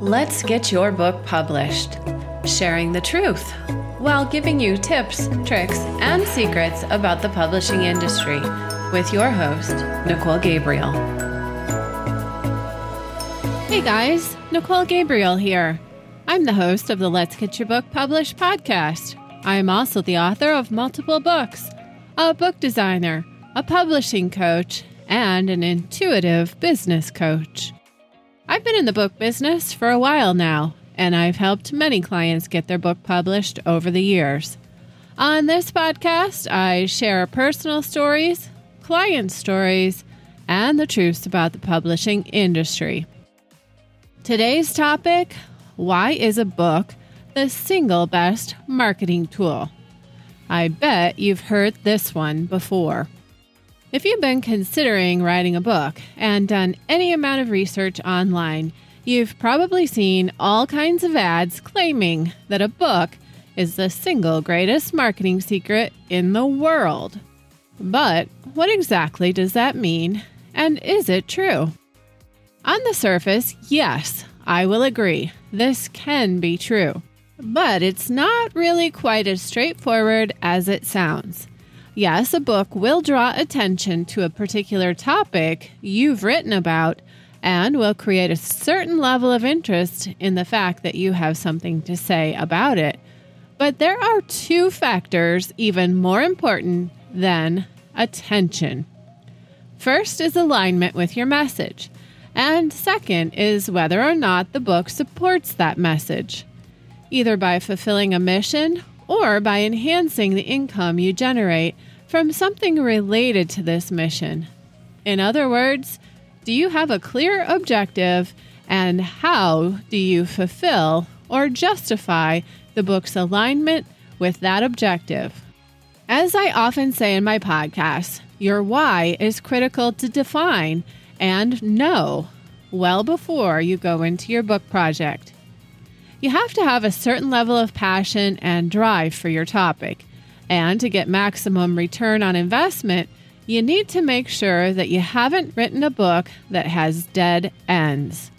Let's get your book published, sharing the truth while giving you tips, tricks, and secrets about the publishing industry with your host, Nicole Gabriel. Hey guys, Nicole Gabriel here. I'm the host of the Let's Get Your Book Published podcast. I am also the author of multiple books, a book designer, a publishing coach, and an intuitive business coach. I've been in the book business for a while now, and I've helped many clients get their book published over the years. On this podcast, I share personal stories, client stories, and the truths about the publishing industry. Today's topic Why is a book the single best marketing tool? I bet you've heard this one before. If you've been considering writing a book and done any amount of research online, you've probably seen all kinds of ads claiming that a book is the single greatest marketing secret in the world. But what exactly does that mean, and is it true? On the surface, yes, I will agree. This can be true. But it's not really quite as straightforward as it sounds. Yes, a book will draw attention to a particular topic you've written about and will create a certain level of interest in the fact that you have something to say about it. But there are two factors even more important than attention. First is alignment with your message, and second is whether or not the book supports that message, either by fulfilling a mission or by enhancing the income you generate from something related to this mission. In other words, do you have a clear objective and how do you fulfill or justify the book's alignment with that objective? As I often say in my podcasts, your why is critical to define and know well before you go into your book project. You have to have a certain level of passion and drive for your topic. And to get maximum return on investment, you need to make sure that you haven't written a book that has dead ends.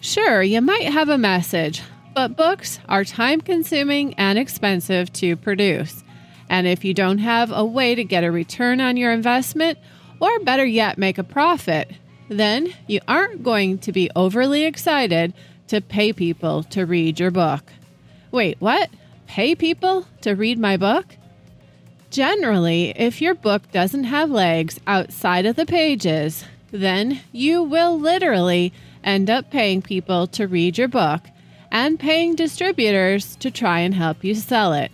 Sure, you might have a message, but books are time consuming and expensive to produce. And if you don't have a way to get a return on your investment, or better yet, make a profit, then you aren't going to be overly excited to pay people to read your book. Wait, what? Pay people to read my book? Generally, if your book doesn't have legs outside of the pages, then you will literally end up paying people to read your book and paying distributors to try and help you sell it.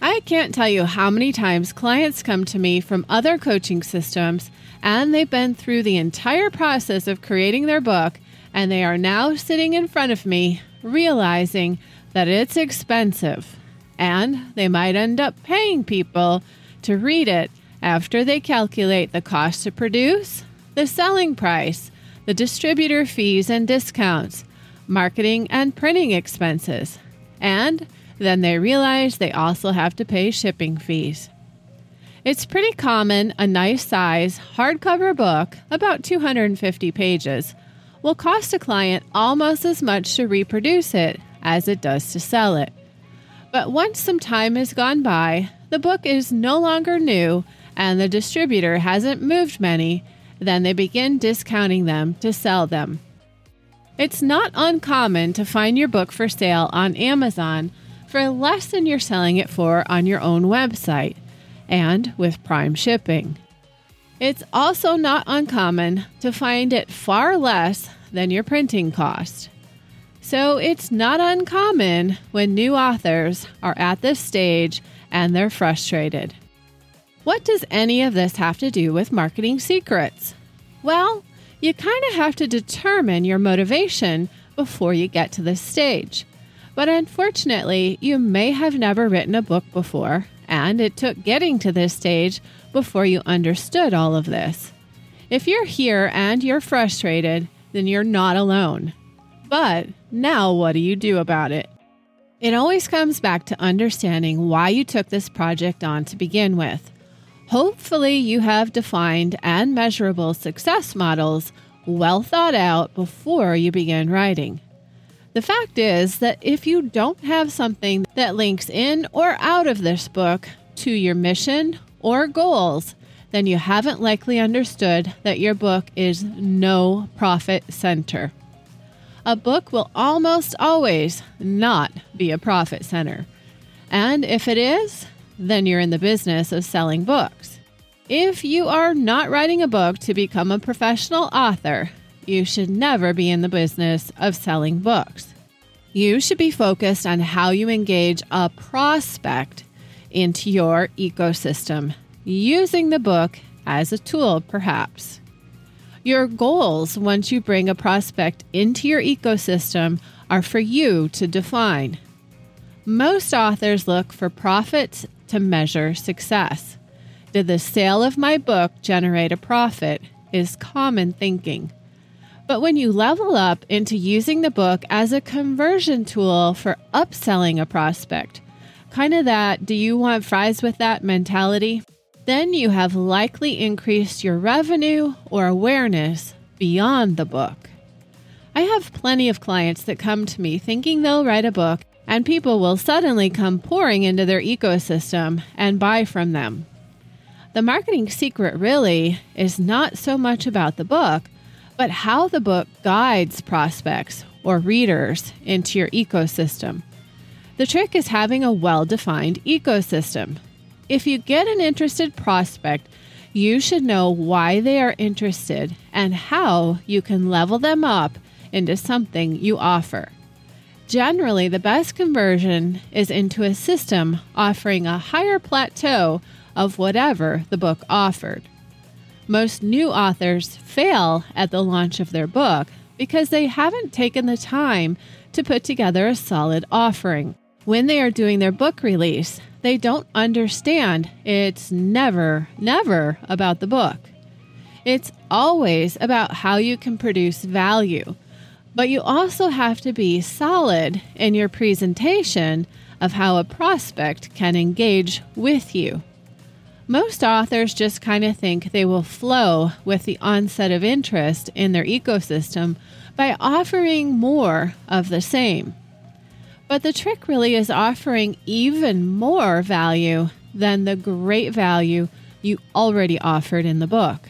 I can't tell you how many times clients come to me from other coaching systems and they've been through the entire process of creating their book and they are now sitting in front of me realizing that it's expensive and they might end up paying people to read it after they calculate the cost to produce, the selling price, the distributor fees and discounts, marketing and printing expenses, and then they realize they also have to pay shipping fees. It's pretty common a nice size hardcover book, about 250 pages, will cost a client almost as much to reproduce it as it does to sell it. But once some time has gone by, the book is no longer new, and the distributor hasn't moved many, then they begin discounting them to sell them. It's not uncommon to find your book for sale on Amazon for less than you're selling it for on your own website, and with prime shipping. It's also not uncommon to find it far less than your printing cost. So it's not uncommon when new authors are at this stage and they're frustrated. What does any of this have to do with marketing secrets? Well, you kind of have to determine your motivation before you get to this stage. But unfortunately, you may have never written a book before, and it took getting to this stage before you understood all of this. If you're here and you're frustrated, then you're not alone. But now what do you do about it? It always comes back to understanding why you took this project on to begin with. Hopefully, you have defined and measurable success models well thought out before you begin writing. The fact is that if you don't have something that links in or out of this book to your mission or goals, then you haven't likely understood that your book is no profit center. A book will almost always not be a profit center. And if it is, then you're in the business of selling books. If you are not writing a book to become a professional author, you should never be in the business of selling books. You should be focused on how you engage a prospect into your ecosystem, using the book as a tool, perhaps. Your goals once you bring a prospect into your ecosystem are for you to define. Most authors look for profits to measure success. Did the sale of my book generate a profit? Is common thinking. But when you level up into using the book as a conversion tool for upselling a prospect, kind of that do you want fries with that mentality, then you have likely increased your revenue or awareness beyond the book. I have plenty of clients that come to me thinking they'll write a book and people will suddenly come pouring into their ecosystem and buy from them. The marketing secret really is not so much about the book, but how the book guides prospects or readers into your ecosystem. The trick is having a well defined ecosystem. If you get an interested prospect, you should know why they are interested and how you can level them up into something you offer. Generally, the best conversion is into a system offering a higher plateau of whatever the book offered. Most new authors fail at the launch of their book because they haven't taken the time to put together a solid offering. When they are doing their book release, they don't understand it's never, never about the book. It's always about how you can produce value, but you also have to be solid in your presentation of how a prospect can engage with you. Most authors just kind of think they will flow with the onset of interest in their ecosystem by offering more of the same. But the trick really is offering even more value than the great value you already offered in the book.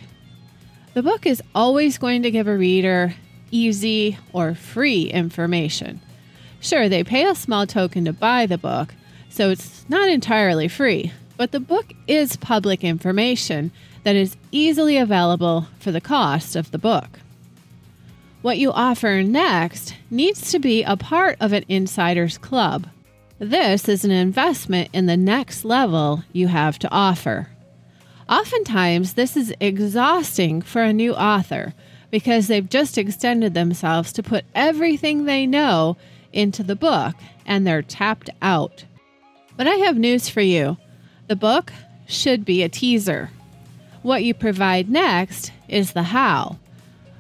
The book is always going to give a reader easy or free information. Sure, they pay a small token to buy the book, so it's not entirely free, but the book is public information that is easily available for the cost of the book. What you offer next needs to be a part of an insider's club. This is an investment in the next level you have to offer. Oftentimes, this is exhausting for a new author because they've just extended themselves to put everything they know into the book and they're tapped out. But I have news for you the book should be a teaser. What you provide next is the how.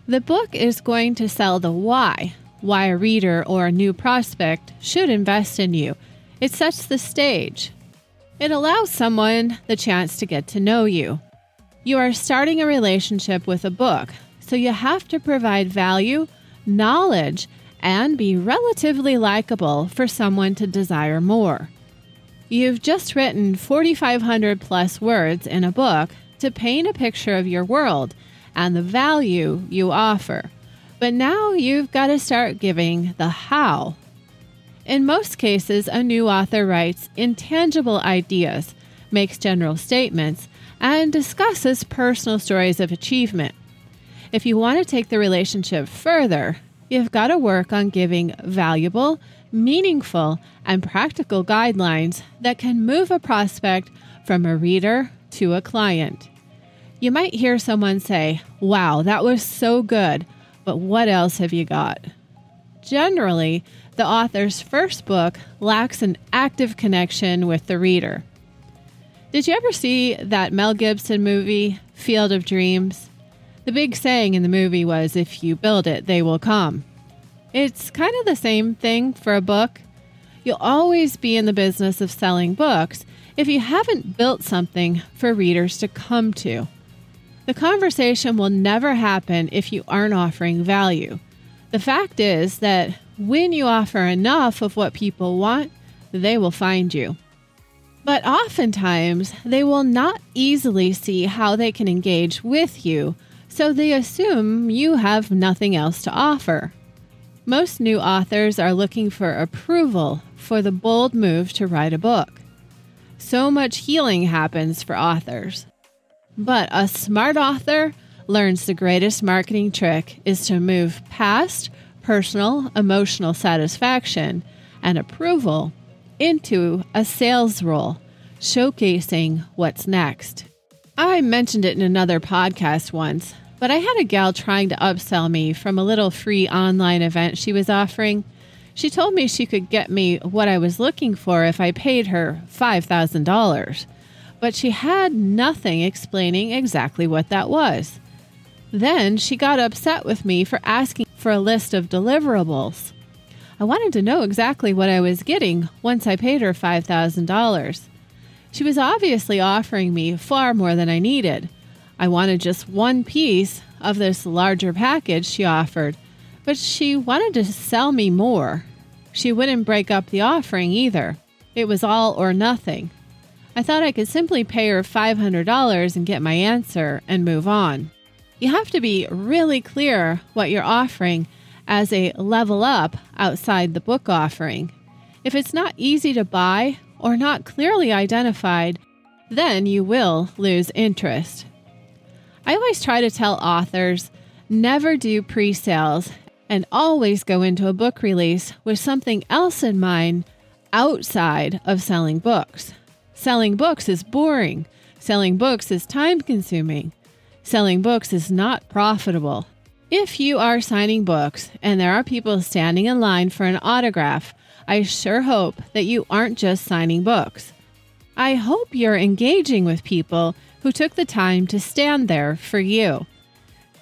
The book is going to sell the why, why a reader or a new prospect should invest in you. It sets the stage. It allows someone the chance to get to know you. You are starting a relationship with a book, so you have to provide value, knowledge, and be relatively likable for someone to desire more. You've just written 4,500 plus words in a book to paint a picture of your world and the value you offer. But now you've got to start giving the how. In most cases, a new author writes intangible ideas, makes general statements, and discusses personal stories of achievement. If you want to take the relationship further, you've got to work on giving valuable, meaningful, and practical guidelines that can move a prospect from a reader to a client. You might hear someone say, Wow, that was so good, but what else have you got? Generally, the author's first book lacks an active connection with the reader. Did you ever see that Mel Gibson movie, Field of Dreams? The big saying in the movie was, If you build it, they will come. It's kind of the same thing for a book. You'll always be in the business of selling books if you haven't built something for readers to come to. The conversation will never happen if you aren't offering value. The fact is that when you offer enough of what people want, they will find you. But oftentimes, they will not easily see how they can engage with you, so they assume you have nothing else to offer. Most new authors are looking for approval for the bold move to write a book. So much healing happens for authors. But a smart author learns the greatest marketing trick is to move past personal emotional satisfaction and approval into a sales role, showcasing what's next. I mentioned it in another podcast once, but I had a gal trying to upsell me from a little free online event she was offering. She told me she could get me what I was looking for if I paid her $5,000, but she had nothing explaining exactly what that was. Then she got upset with me for asking for a list of deliverables. I wanted to know exactly what I was getting once I paid her $5,000. She was obviously offering me far more than I needed. I wanted just one piece of this larger package she offered, but she wanted to sell me more. She wouldn't break up the offering either. It was all or nothing. I thought I could simply pay her $500 and get my answer and move on. You have to be really clear what you're offering as a level up outside the book offering. If it's not easy to buy or not clearly identified, then you will lose interest. I always try to tell authors never do pre sales and always go into a book release with something else in mind outside of selling books. Selling books is boring, selling books is time consuming. Selling books is not profitable. If you are signing books and there are people standing in line for an autograph, I sure hope that you aren't just signing books. I hope you're engaging with people who took the time to stand there for you.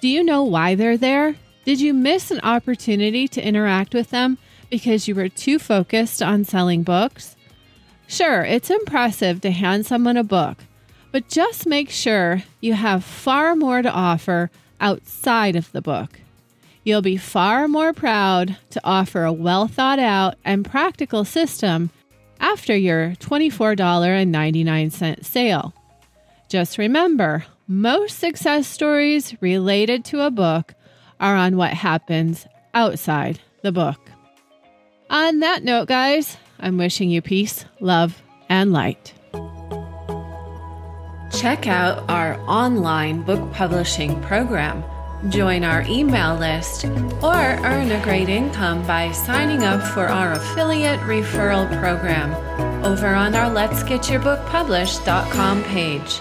Do you know why they're there? Did you miss an opportunity to interact with them because you were too focused on selling books? Sure, it's impressive to hand someone a book, but just make sure you have far more to offer outside of the book. You'll be far more proud to offer a well thought out and practical system after your $24.99 sale. Just remember, most success stories related to a book are on what happens outside the book. On that note, guys, I'm wishing you peace, love, and light. Check out our online book publishing program. Join our email list or earn a great income by signing up for our affiliate referral program over on our Let's Get Your Book Published.com page.